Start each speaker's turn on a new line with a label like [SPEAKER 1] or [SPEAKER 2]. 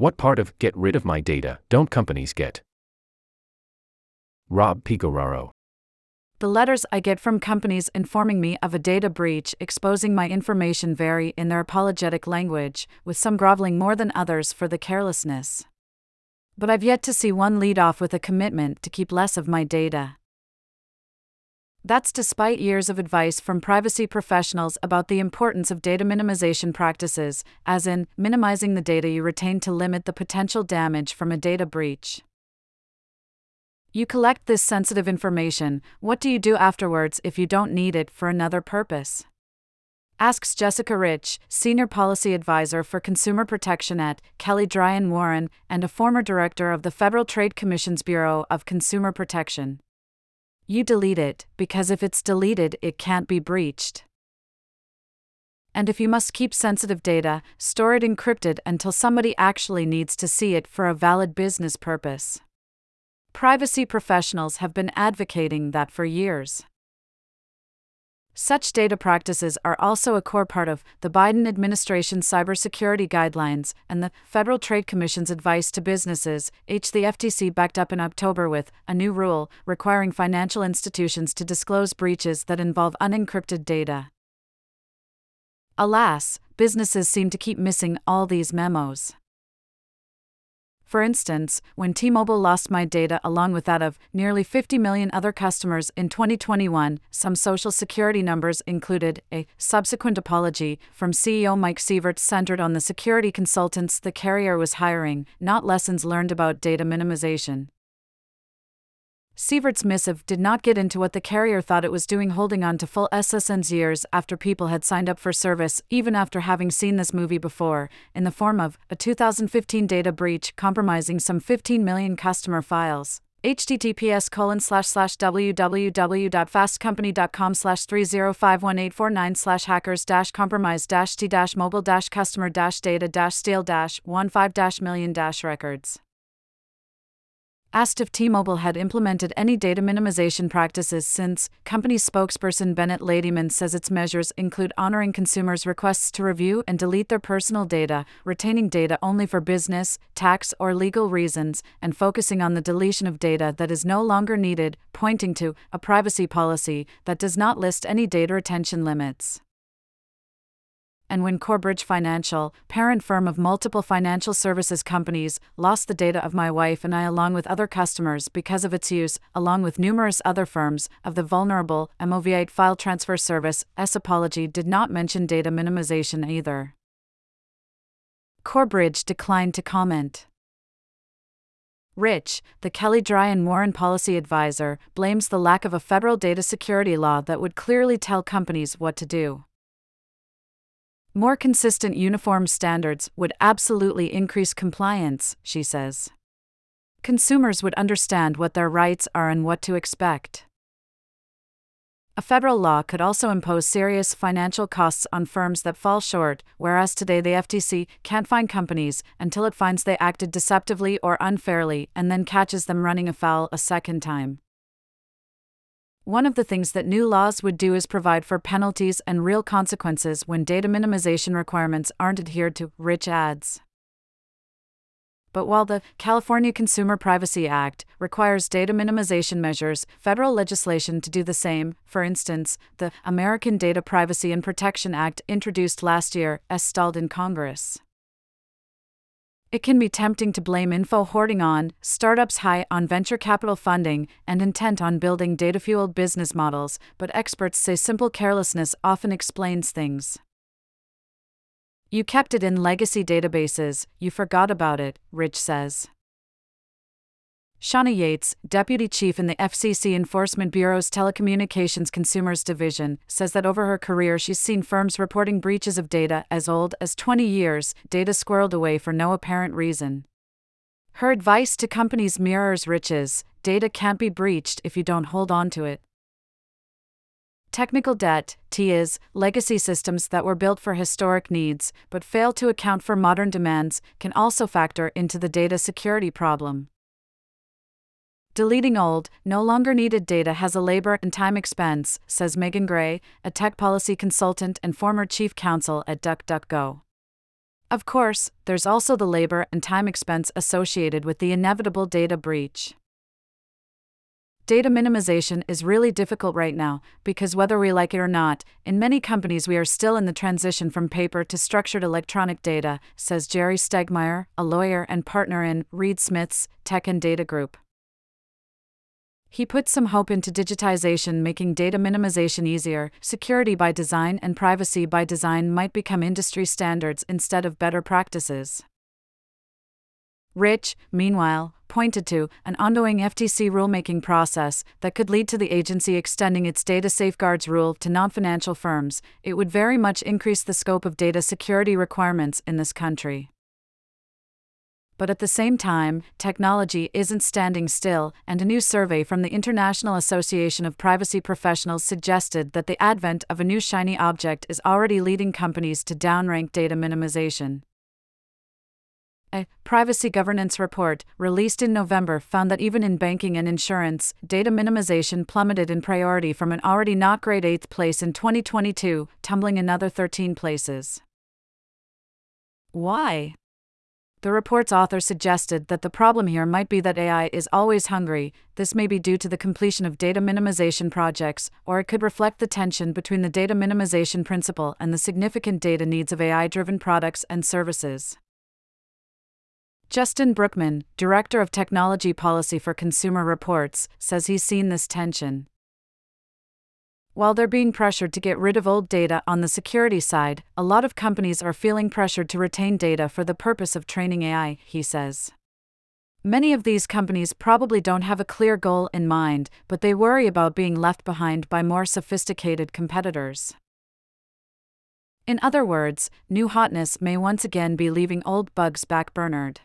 [SPEAKER 1] What part of get rid of my data don't companies get? Rob Pegoraro.
[SPEAKER 2] The letters I get from companies informing me of a data breach exposing my information vary in their apologetic language, with some groveling more than others for the carelessness. But I've yet to see one lead off with a commitment to keep less of my data. That's despite years of advice from privacy professionals about the importance of data minimization practices, as in, minimizing the data you retain to limit the potential damage from a data breach. You collect this sensitive information, what do you do afterwards if you don't need it for another purpose? Asks Jessica Rich, Senior Policy Advisor for Consumer Protection at Kelley Drye and Warren and a former director of the Federal Trade Commission's Bureau of Consumer Protection. You delete it, because if it's deleted, it can't be breached. And if you must keep sensitive data, store it encrypted until somebody actually needs to see it for a valid business purpose. Privacy professionals have been advocating that for years. Such data practices are also a core part of the Biden administration's cybersecurity guidelines and the Federal Trade Commission's advice to businesses, H. The FTC backed up in October with a new rule requiring financial institutions to disclose breaches that involve unencrypted data. Alas, businesses seem to keep missing all these memos. For instance, when T Mobile lost my data along with that of nearly 50 million other customers in 2021, some social security numbers included a subsequent apology from CEO Mike Sievert centered on the security consultants the carrier was hiring, not lessons learned about data minimization. Sievert's missive did not get into what the carrier thought it was doing holding on to full SSNs years after people had signed up for service, even after having seen this movie before, in the form of a 2015 data breach compromising some 15 million customer files. Https colon slash slash www.fastcompany.com slash 3051849 slash hackers dash compromise dash t dash mobile dash customer dash data dash steal dash 15 dash million dash records asked if T Mobile had implemented any data minimization practices since, company spokesperson Bennett Ladyman says its measures include honoring consumers' requests to review and delete their personal data, retaining data only for business, tax, or legal reasons, and focusing on the deletion of data that is no longer needed, pointing to a privacy policy that does not list any data retention limits and when Corebridge Financial, parent firm of multiple financial services companies, lost the data of my wife and I along with other customers because of its use, along with numerous other firms, of the vulnerable MOVEit file transfer service, S apology did not mention data minimization either. Corebridge declined to comment. Rich, the Kelley Drye and Warren policy advisor, blames the lack of a federal data security law that would clearly tell companies what to do. More consistent uniform standards would absolutely increase compliance, she says. Consumers would understand what their rights are and what to expect. A federal law could also impose serious financial costs on firms that fall short, whereas today the FTC can't find companies until it finds they acted deceptively or unfairly and then catches them running afoul a second time. One of the things that new laws would do is provide for penalties and real consequences when data minimization requirements aren't adhered to, Rich adds. But while the California Consumer Privacy Act requires data minimization measures, federal legislation to do the same, for instance, the American Data Privacy and Protection Act introduced last year, has stalled in Congress. It can be tempting to blame info hoarding on startups high on venture capital funding and intent on building data fueled business models, but experts say simple carelessness often explains things. You kept it in legacy databases, you forgot about it, Rich says. Shawna Yates, deputy chief in the FCC Enforcement Bureau's Telecommunications Consumers Division, says that over her career she's seen firms reporting breaches of data as old as 20 years, data squirreled away for no apparent reason. Her advice to companies mirrors Rich's data can't be breached if you don't hold on to it. Technical debt, T is, legacy systems that were built for historic needs but fail to account for modern demands, can also factor into the data security problem. Deleting old, no longer needed data has a labor and time expense, says Megan Gray, a tech policy consultant and former chief counsel at DuckDuckGo. Of course, there's also the labor and time expense associated with the inevitable data breach. Data minimization is really difficult right now because, whether we like it or not, in many companies we are still in the transition from paper to structured electronic data, says Jerry Stegmaier, a lawyer and partner in Reed Smith's Tech and Data Group. He puts some hope into digitization, making data minimization easier. Security by design and privacy by design might become industry standards instead of better practices. Rich, meanwhile, pointed to an ongoing FTC rulemaking process that could lead to the agency extending its data safeguards rule to non financial firms. It would very much increase the scope of data security requirements in this country. But at the same time, technology isn't standing still, and a new survey from the International Association of Privacy Professionals suggested that the advent of a new shiny object is already leading companies to downrank data minimization. A privacy governance report released in November found that even in banking and insurance, data minimization plummeted in priority from an already not great eighth place in 2022, tumbling another 13 places. Why? The report's author suggested that the problem here might be that AI is always hungry. This may be due to the completion of data minimization projects, or it could reflect the tension between the data minimization principle and the significant data needs of AI driven products and services. Justin Brookman, Director of Technology Policy for Consumer Reports, says he's seen this tension. While they're being pressured to get rid of old data on the security side, a lot of companies are feeling pressured to retain data for the purpose of training AI, he says. Many of these companies probably don't have a clear goal in mind, but they worry about being left behind by more sophisticated competitors. In other words, new hotness may once again be leaving old bugs backburnered